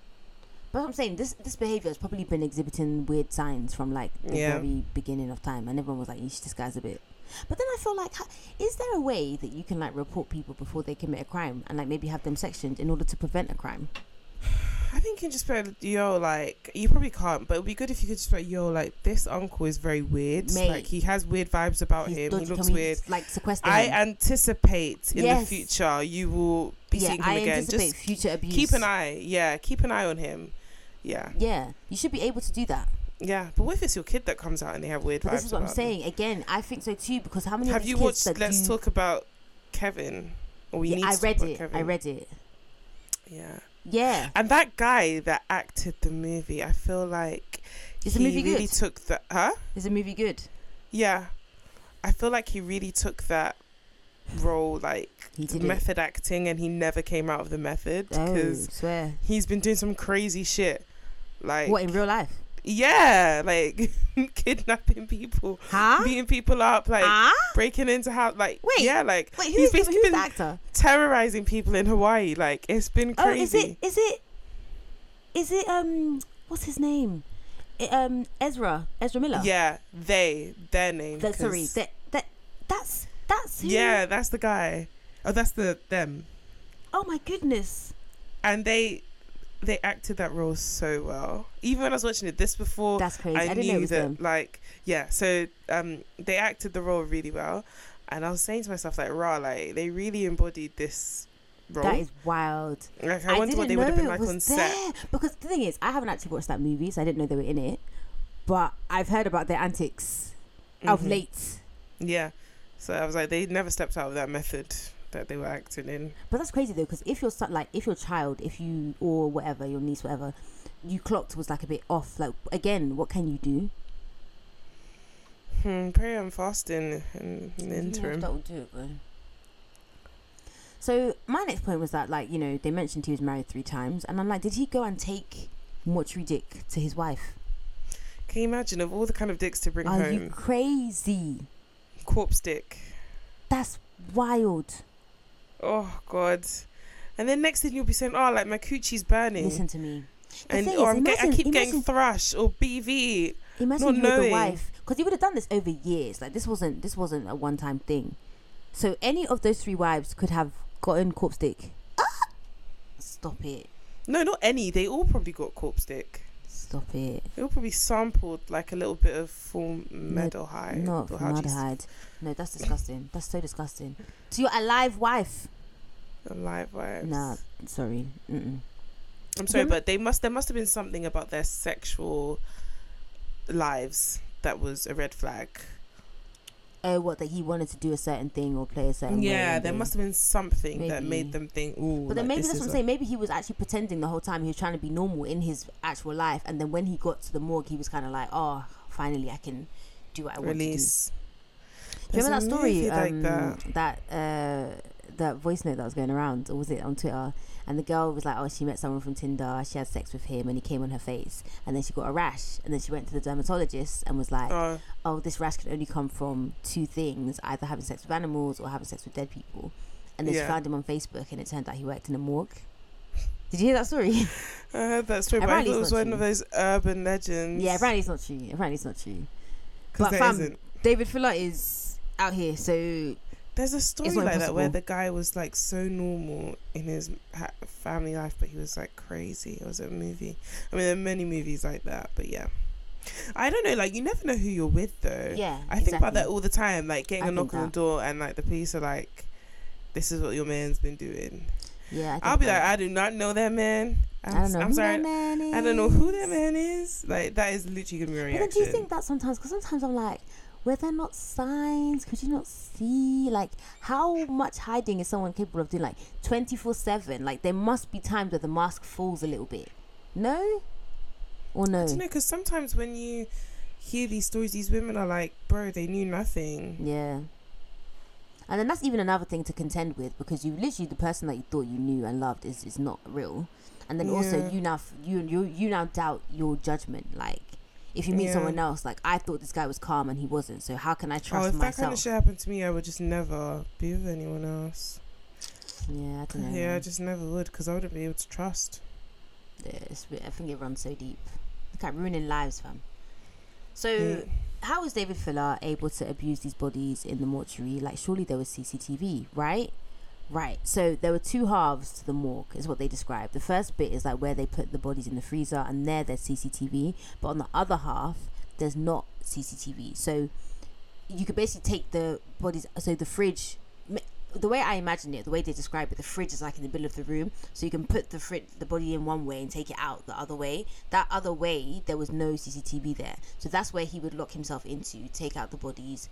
But I'm saying this this behavior has probably been exhibiting weird signs from like the Yeah. very beginning of time, and everyone was like, "Yeesh, this guy's a bit." But then I feel like, is there a way that you can like report people before they commit a crime, and like maybe have them sectioned in order to prevent a crime? I think you can just like, yo, like, you probably can't, but it would be good if you could just like, yo, like, this uncle is very weird. Mate. Like, he has weird vibes about him. dodgy. He looks we, weird. Like sequester I him? anticipate in Yes. the future you will be yeah, seeing him I again. Just future abuse. keep an eye. Yeah, keep an eye on him. Yeah, Yeah, you should be able to do that. yeah. But what if it's your kid that comes out and they have weird But vibes? this is what I'm them? saying. Again, I think so too because how many Have you watched that Let's do- Talk About Kevin? Or we Yeah, need I read it. Kevin. I read it. Yeah. Yeah, And that guy that acted the movie, I feel like Is the he movie really good? took the huh? is the movie good? Yeah. I feel like he really took that role like did it. method acting and he never came out of the method Oh, because swear. he's been doing some crazy shit. Like What in real life? yeah, like kidnapping people, Huh? beating people up, like Huh? breaking into house like Wait, yeah, like Wait, he's basically been actor? terrorizing people in Hawaii. Like it's been crazy. Oh, is it? Is it? Is it? Um, what's his name? Um, Ezra. Ezra Miller. Yeah, they their name. That, sorry. That that that's that's who? yeah, that's the guy. Oh, that's the them. Oh my goodness. and they they acted that role so well. Even when I was watching it this before, That's crazy. I, I, didn't know it knew that them. like yeah. So um, they acted the role really well, and I was saying to myself like, "Raw, like they really embodied this role." That is wild. like I, wonder what they would have been like on set. Because the thing is, I haven't actually watched that movie, so I didn't know they were in it. But I've heard about their antics of Mhm. late. Yeah. So I was like, they never stepped out of that method that they were acting in. But that's crazy though, because if your son, like, if your child, if you or whatever, your niece, whatever, you clocked was like a bit off. Like, again, what can you do? Hmm, prayer and fasting in, in the interim. That will do it. So my next point was that, like, you know, they mentioned he was married three times, and I'm like, did he go and take mortuary dick to his wife? Can you imagine of all the kind of dicks to bring Are home? you crazy? Corpse dick. That's wild. Oh God. And then next thing you'll be saying, oh, like my coochie's burning. Listen to me. The and or is, I'm get, I imagine- keep getting imagine- thrush or BV. Imagine Not you were the wife, because he would have done this over years. Like this wasn't this wasn't a one time thing. So any of those three wives could have gotten corpse dick. Ah! Stop it! No, not any. They all probably got corpse dick. Stop it! They all probably sampled like a little bit of formaldehyde. Not or how do you s- formaldehyde. No, that's disgusting. That's so disgusting. To your alive wife. Alive wives. Nah, sorry. Mm-mm. I'm sorry, Rem- but they must. There must have been something about their sexual lives that was a red flag. Oh, what that he wanted to do a certain thing or play a certain. Yeah, and there must have been something that made them think, "Ooh." But then like, maybe that's what I'm saying. Maybe he was actually pretending the whole time. He was trying to be normal in his actual life, and then when he got to the morgue, he was kind of like, "Oh, finally, I can do what I want Release. to do." Remember that story? movie like um, that. that uh, that voice note that was going around, or was it on Twitter? And the girl was like, "Oh, she met someone from Tinder. She had sex with him, and he came on her face, and then she got a rash, and then she went to the dermatologist and was like." Oh, oh, this rash can only come from two things either having sex with animals or having sex with dead people. And then Yeah. she found him on Facebook and it turned out he worked in a morgue. Did you hear that story? I heard that story, but Apparently thought it was one true. of those urban legends. yeah, apparently it's not true. Apparently it's not true. but fam, isn't. David Fuller is out here, so There's a story not like that where the guy was like so normal in his ha- family life, but he was like crazy. It was a movie. I mean, there are many movies like that, but yeah. I don't know. Like, you never know who you're with, though. yeah. I think about that all the time. Like, getting I a knock on the door, and like the police are like, "This is what your man's been doing." Yeah, I think I'll be like. I do not know that man. I'm, I don't know I'm who sorry. that man is. I don't know who that man is. Like, that is literally gonna be my But then do you think that sometimes? Because sometimes I'm like, were there not signs? Could you not see? Like, how much hiding is someone capable of doing? Like, 24 7? Like, there must be times where the mask falls a little bit. No? Or no? I don't know because sometimes when you hear these stories, these women are like, bro, they knew nothing. Yeah. And then that's even another thing to contend with because you literally the person that you thought you knew and loved is, is not real. And then also you now you you you now doubt your judgment. Like if you meet Yeah. someone else, like I thought this guy was calm and he wasn't. So how can I Oh, trust if that kind myself? of shit happened to me, I would just never be with anyone else. yeah, I don't know. Yeah, I just never would because I wouldn't be able to trust. Yeah, it's, I think it runs so deep. It's like ruining lives, fam. So Mm. how was David Fuller able to abuse these bodies in the mortuary? Like, surely there was CCTV, right? Right. So there were two halves to the morgue, is what they described. The first bit is like where they put the bodies in the freezer, and there there's CCTV. But on the other half, there's not CCTV. So you could basically take the bodies. So the fridge. The way I imagine it, the way they describe it, the fridge is like in the middle of the room, so you can put the fridge, the body in one way and take it out the other way. That other way, there was no CCTV there, so that's where he would lock himself into, take out the bodies,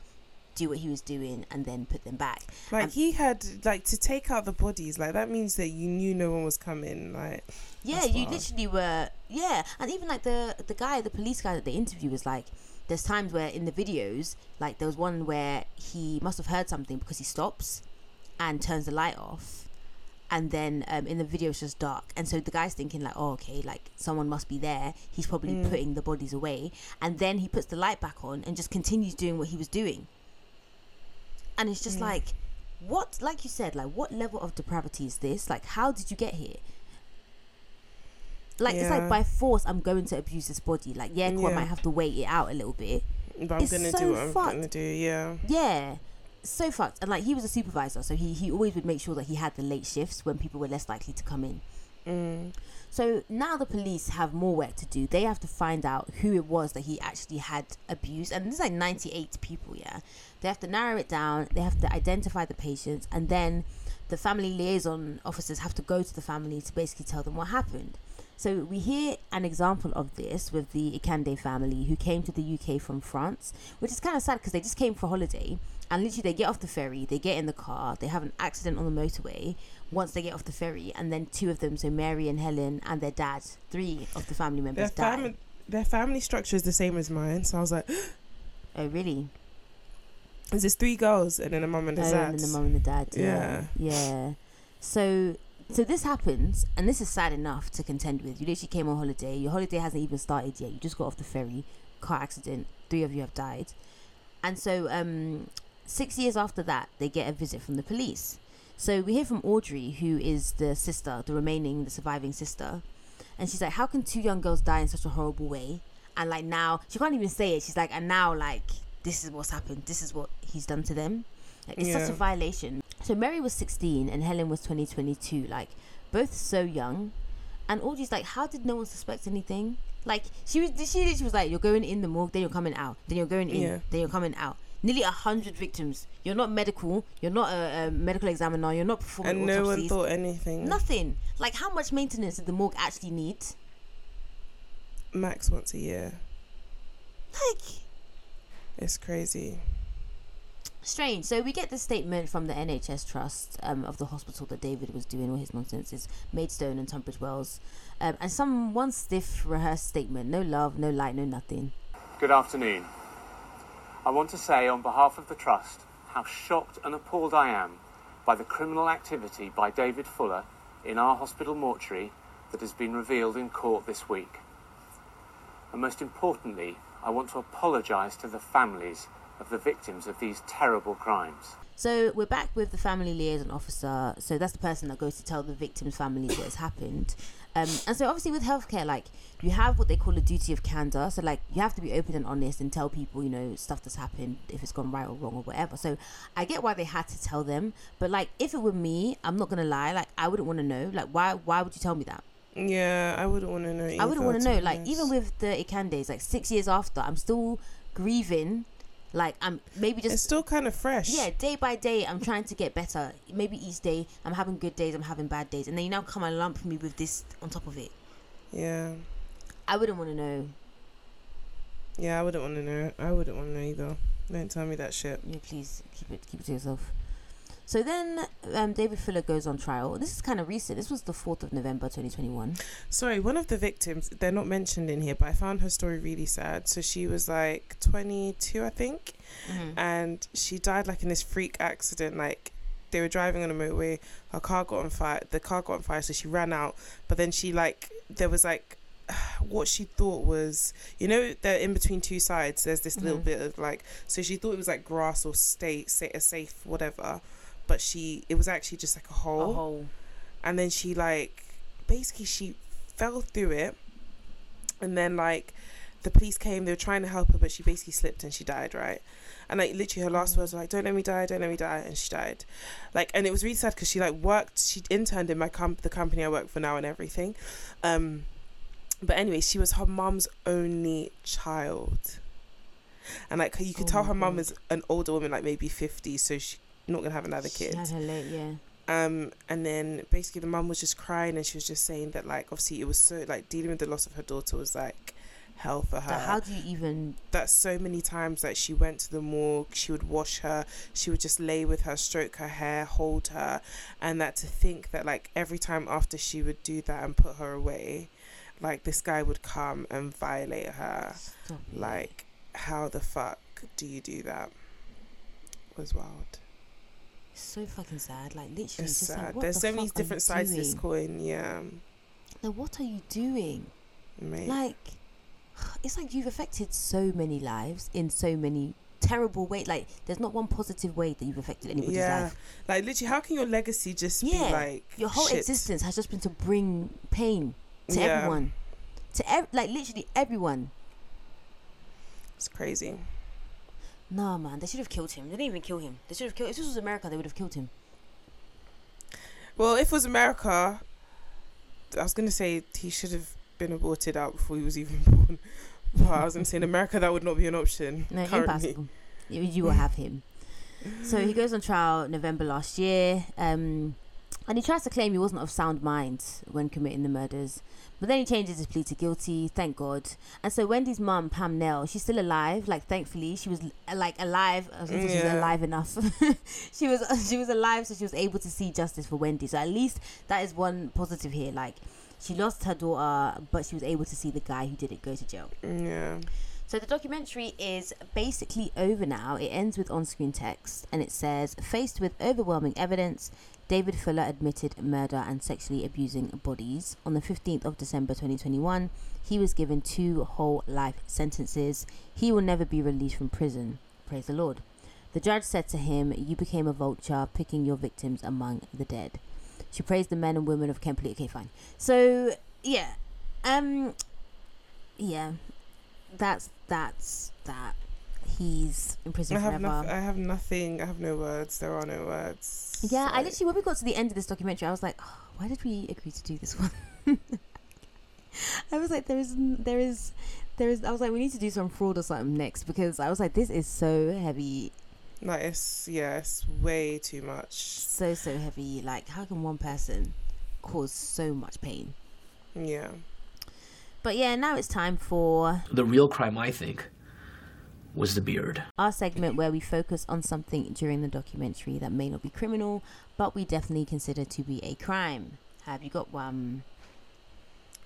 do what he was doing, and then put them back. Like And- he had like to take out the bodies. Like that means that you knew no one was coming. Like Yeah, you wild. literally were. Yeah, and even like the the guy, the police guy that they interview was like, there's times where in the videos, like there was one where he must have heard something because he stops and turns the light off, and then um, in the video it's just dark, and so the guy's thinking like, oh okay, like someone must be there. He's probably Mm. putting the bodies away, and then he puts the light back on and just continues doing what he was doing. And it's just Mm. like, what? Like you said, like what level of depravity is this? Like, how did you get here? Like it's like by force, I'm going to abuse this body. Like, yeah, cool, I might have to wait it out a little bit. but I'm It's gonna so do what I'm fucked. gonna do. Yeah. Yeah, so fucked. And like he was a supervisor, so he he always would make sure that he had the late shifts when people were less likely to come in. Mm. So now the police have more work to do. They have to find out who it was that he actually had abused. And this is like 98 people, yeah. They have to narrow it down. They have to identify the patients. And then the family liaison officers have to go to the family to basically tell them what happened. So we hear an example of this with the Ikande family who came to the UK from France, which is kind of sad because they just came for holiday. And literally, they get off the ferry, they get in the car, they have an accident on the motorway once they get off the ferry, and then two of them, so Mary and Helen and their dad, three of the family Their members die. their family structure is the same as mine. So I was like, oh, really? is this three girls and then a mum and a Oh, dad? and then the mum and the dad. Yeah. Yeah. So, so this happens, and this is sad enough to contend with. You literally came on holiday. Your holiday hasn't even started yet. You just got off the ferry. Car accident. Three of you have died. And so, um, six years after that, they get a visit from the police. So we hear from Audrey, who is the sister, the remaining, the surviving sister, and she's like, "How can two young girls die in such a horrible way?" And like now, she can't even say it. She's like, "And now, like, this is what's happened. This is what he's done to them." Like, it's such a violation. So Mary was 16 and Helen was 20, 22. Like, both so young. And Audrey's like, how did no one suspect anything? Like, she was, she literally was like, you're going in the morgue, then you're coming out, then you're going in, Yeah. then you're coming out. Nearly a hundred victims. You're not medical. You're not a, a medical examiner. You're not performing and no one thought anything. Nothing. Like, how much maintenance did the morgue actually need? Max once a year. Like, It's crazy. strange. So we get the statement from the NHS Trust um, of the hospital that David was doing all his nonsense is Maidstone and Tunbridge Wells, um, and some one stiff rehearsed statement. No love, no light, no nothing. Good afternoon. I want to say on behalf of the Trust how shocked and appalled I am by the criminal activity by David Fuller in our hospital mortuary that has been revealed in court this week. And most importantly, I want to apologise to the families of the victims of these terrible crimes. So we're back with the family liaison officer. So that's the person that goes to tell the victim's families what has happened. Um, and so obviously with healthcare, like you have what they call a duty of candor. So like you have to be open and honest and tell people, you know, stuff that's happened, if it's gone right or wrong or whatever. So I get why they had to tell them, but like if it were me, I'm not gonna lie, like I wouldn't want to know. Like why? Why would you tell me that? Yeah, I wouldn't want to know. I wouldn't want to to know. Like even with the Ikandes, like six years after, I'm still grieving. Like I'm maybe just it's still kind of fresh. yeah, day by day, I'm trying to get better. Maybe each day, I'm having good days, I'm having bad days, and then you now come and lump me with this on top of it. Yeah. I wouldn't want to know. Yeah, I wouldn't want to know. I wouldn't want to know either. Don't tell me that shit. Yeah, please keep it keep it to yourself. So then, um, David Fuller goes on trial. This is kind of recent. This was the fourth of November, twenty twenty one. Sorry, one of the victims, they're not mentioned in here, but I found her story really sad. So she was like 22, I think, and she died like in this freak accident. Like they were driving on a motorway, her car got on fire, the car got on fire, so she ran out. But then she like, there was like, what she thought was, you know, they're in between two sides. There's this little Mhm. bit of like, so she thought it was like grass or state, say a safe, whatever. But she, it was actually just like a hole A hole. and then she like basically she fell through it. And then like the police came they were trying to help her but she basically slipped and she died right? And like literally her last words were like don't let me die don't let me die and she died. Like and it was really sad because she like worked she interned in my comp the company i work for now and everything. Um but anyway she was her mom's only child. And like you could Oh tell her mom is an older woman like maybe 50 so she's not gonna have another kid She had her late, yeah. um and then basically the mum was just crying and she was just saying that like obviously it was so like dealing with the loss of her daughter was like hell for her That how do you even? that so many times that she went to the morgue she would wash her she would just lay with her stroke her hair hold her and that to think that like every time after she would do that and put her away like this guy would come and violate her Stop it. like how the fuck do you do that was wild so fucking sad. Like literally, it's just sad like there's the so many fuck are you different sides to this coin yeah Like, what are you doing? mate Like, it's like you've affected so many lives in so many terrible ways. Like, there's not one positive way that you've affected anybody's yeah life. like literally how can your legacy just Yeah, be like Your whole shit? existence has just been to bring pain to Yeah. everyone, to ev- like literally everyone. it's crazy Nah, man, they should have killed him. They didn't even kill him. They should have killed. If this was America, they would have killed him. well if it was america i was gonna say he should have been aborted out before he was even born but i was gonna say in america that would not be an option No, currently. impossible. You, you will have him. So he goes on trial November last year, um, and he tries to claim he wasn't of sound mind when committing the murders. But then he changes his plea to guilty, thank God. And so Wendy's mum, Pam Knell, she's still alive. Like thankfully, she was uh, like alive. Gonna she was alive enough. she was she was alive, so she was able to see justice for Wendy. So at least that is one positive here. Like she lost her daughter, but she was able to see the guy who did it go to jail. yeah So the documentary is basically over now. It ends with on screen text and it says Faced with overwhelming evidence, David Fuller admitted murder and sexually abusing bodies. On the 15th of December 2021, he was given two whole life sentences. He will never be released from prison. Praise the Lord. The judge said to him, You became a vulture, picking your victims among the dead. She praised the men and women of Police. Okay, fine. So, yeah. Um, yeah that's that's that he's in prison I have forever. nothing. I have nothing. I have no words. There are no words. yeah, I literally when we got to the end of this documentary, I was like, oh, why did we agree to do this one? I was like, there is, there is, there is. I was like, we need to do some fraud or something next because I was like, this is so heavy, Like it's yeah, it's way too much. so so heavy. Like, how can one person cause so much pain? Yeah. But yeah, now it's time for The real crime, I think, was the beard. our segment where we focus on something during the documentary that may not be criminal, but we definitely consider to be a crime. Have you got one?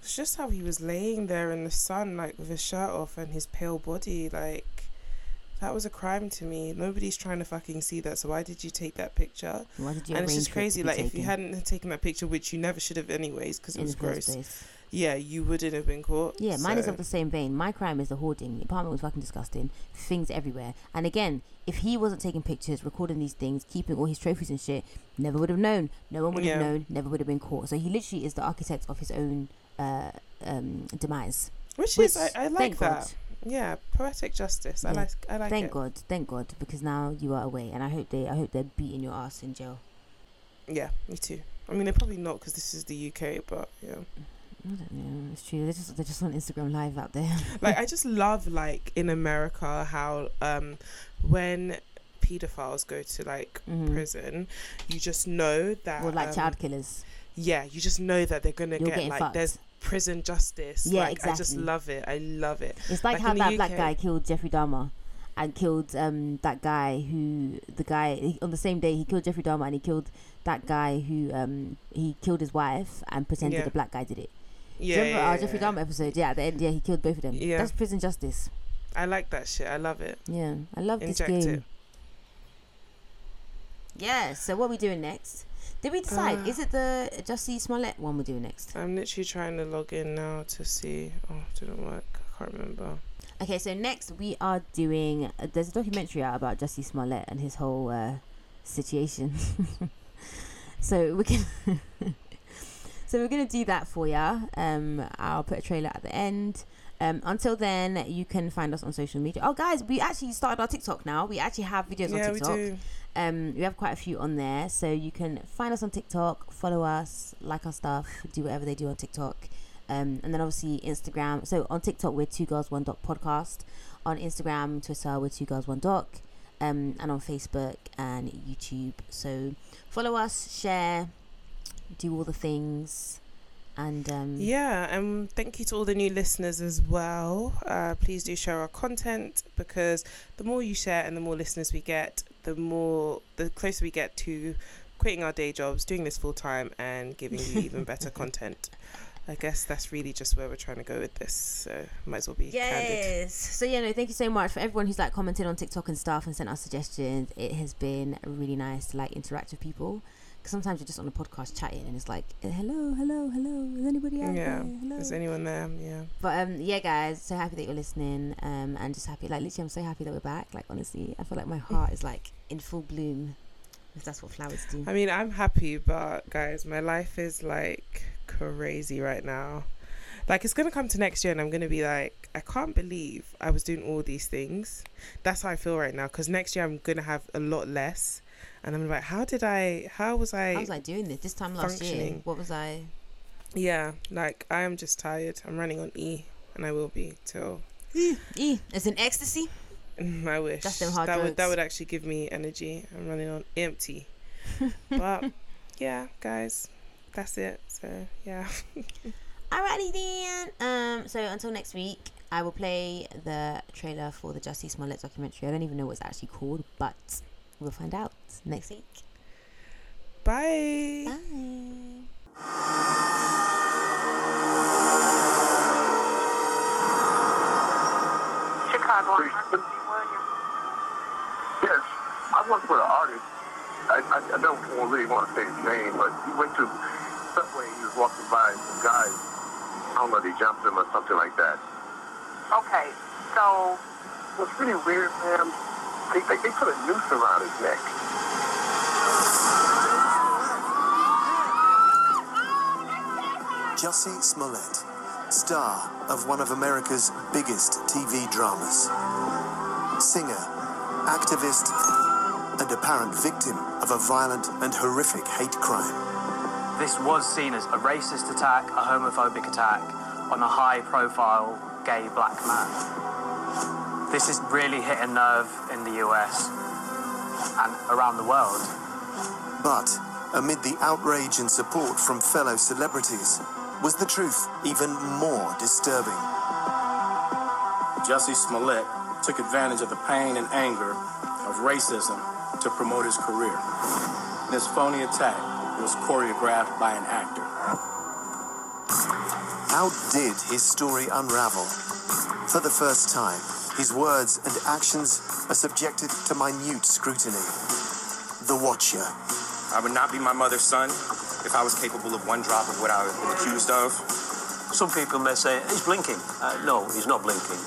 It's just how he was laying there in the sun, like with his shirt off and his pale body. Like that was a crime to me. Nobody's trying to fucking see that. So why did you take that picture? Why did you and it's just for it to crazy. be Like if you hadn't taken that picture, which you never should have anyways, because it in was gross. place? Yeah, you wouldn't have been caught. Yeah, mine is of the same vein. My crime is the hoarding. The apartment was fucking disgusting. Things everywhere. And again, if he wasn't taking pictures, recording these things, keeping all his trophies and shit, never would have known. No one would have Yeah. known. Never would have been caught. So he literally is the architect of his own uh, um, demise. Which, Which, is I, I like that. God. Yeah, poetic justice. I like I like thank it. God, thank God, because now you are away, and I hope they, I hope they're beating your ass in jail. Yeah, me too. I mean, they're probably not because this is the UK, but yeah. I don't know. It's true. They're just, they're just on Instagram Live out there. like I just love like in America how um when pedophiles go to like Mhm. prison, you just know that or like um, child killers. Yeah, you just know that they're gonna You're get like fucked. there's prison justice. Yeah, like I just love it. I love it. It's like, like how that black guy killed Jeffrey Dahmer, and killed um that guy who the guy he, on the same day he killed Jeffrey Dahmer and he killed that guy who um he killed his wife and pretended Yeah. the black guy did it. Yeah, you remember yeah, Jeffrey. Dahmer episode? Yeah, at the end, yeah, he killed both of them. Yeah. That's prison justice. I like that shit. I love it. Yeah, I love this game. it. Yeah. So what are we doing next? Did we decide? Uh, Is it the Jussie Smollett one we're doing next? I'm literally trying to log in now to see. Oh, it didn't work. I can't remember. Okay, so next we are doing. Uh, there's a documentary out about Jussie Smollett and his whole uh, situation. so we can. so we're gonna do that for ya. Um, I'll put a trailer at the end. Um, until then, you can find us on social media. Oh, guys, we actually started our TikTok now. We actually have videos Yeah, on we TikTok. do. Um, we have quite a few on there, so you can find us on TikTok, follow us, like our stuff, do whatever they do on TikTok. Um, and then obviously Instagram. So on TikTok we're two girls one dot podcast. On Instagram, Twitter we're two girls one doc. Um, and on Facebook and YouTube. So follow us, share, do all the things, and um, Yeah, and thank you to all the new listeners as well. Uh, please do share our content because the more you share and the more listeners we get, the more the closer we get to quitting our day jobs, doing this full time, and giving you even better content. I guess that's really just where we're trying to go with this. So might as well be candid. Yes. So yeah, no, thank you so much for everyone who's like commented on TikTok and stuff and sent us suggestions. It has been really nice to like interact with people. Because sometimes you're just on a podcast chatting and it's like, eh, hello, hello, hello. Is anybody out Yeah, there? Hello. is anyone there? Yeah. But um, yeah, guys, so happy that you're listening. Um, and just happy, like literally, I'm so happy that we're back. Like honestly, I feel like my heart is like in full bloom. If that's what flowers do. I mean, I'm happy, but guys, my life is like crazy right now. Like, it's gonna come to next year, and I'm gonna be like, I can't believe I was doing all these things. That's how I feel right now. Because next year, I'm gonna have a lot less, and I'm like, how did I? How was I? How was I doing this this time last year? What was I? Yeah, like I am just tired. I'm running on E, and I will be till. E. It's an ecstasy. I wish Just them hard that would that would actually give me energy. I'm running on empty. but yeah, guys, that's it. So yeah. Alrighty then. Um. So until next week, I will play the trailer for the Jussie Smollett documentary. I don't even know what it's actually called, but we'll find out next week. Bye. Bye. Chicago. Yes, I work with an artist. I, I, I don't really want to say his name, but he went to Subway. He was walking by some guys. I don't know if they jumped him or something like that. Okay, so It was really weird, man. They, they, they put a noose around his neck. Jussie Smollett, star of one of America's biggest TV dramas. Singer, activist, and apparent victim of a violent and horrific hate crime. This was seen as a racist attack, a homophobic attack on a high profile gay black man. This has really hit a nerve in the US and around the world. But amid the outrage and support from fellow celebrities, was the truth even more disturbing? Jussie Smollett took advantage of the pain and anger of racism to promote his career. This phony attack was choreographed by an actor. How did his story unravel? For the first time, his words and actions are subjected to minute scrutiny. The Watcher. I would not be my mother's son if I was capable of one drop of what I was accused of. Some people may say he's blinking. Uh, no, he's not blinking.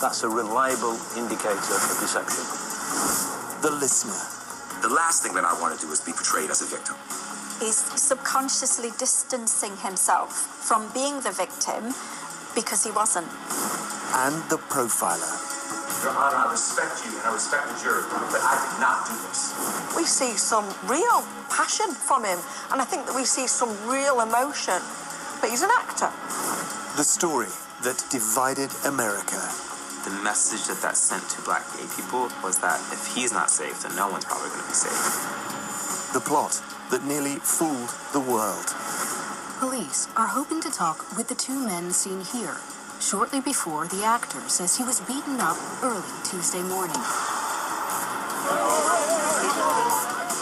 That's a reliable indicator of deception. The Listener. The last thing that I want to do is be portrayed as a victim. He's subconsciously distancing himself from being the victim because he wasn't. And The Profiler. Your Honor, I respect you and I respect the jury, but I did not do this. we see some real passion from him, and I think that we see some real emotion. But he's an actor. The story that divided America. The message that that sent to black gay people was that if he's not safe, then no one's probably going to be safe. The plot that nearly fooled the world. Police are hoping to talk with the two men seen here, shortly before the actor says he was beaten up early Tuesday morning.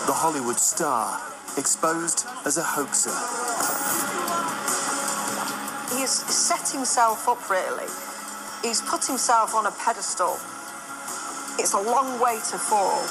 The Hollywood star, exposed as a hoaxer. He has set himself up, really. He's put himself on a pedestal. It's a long way to fall.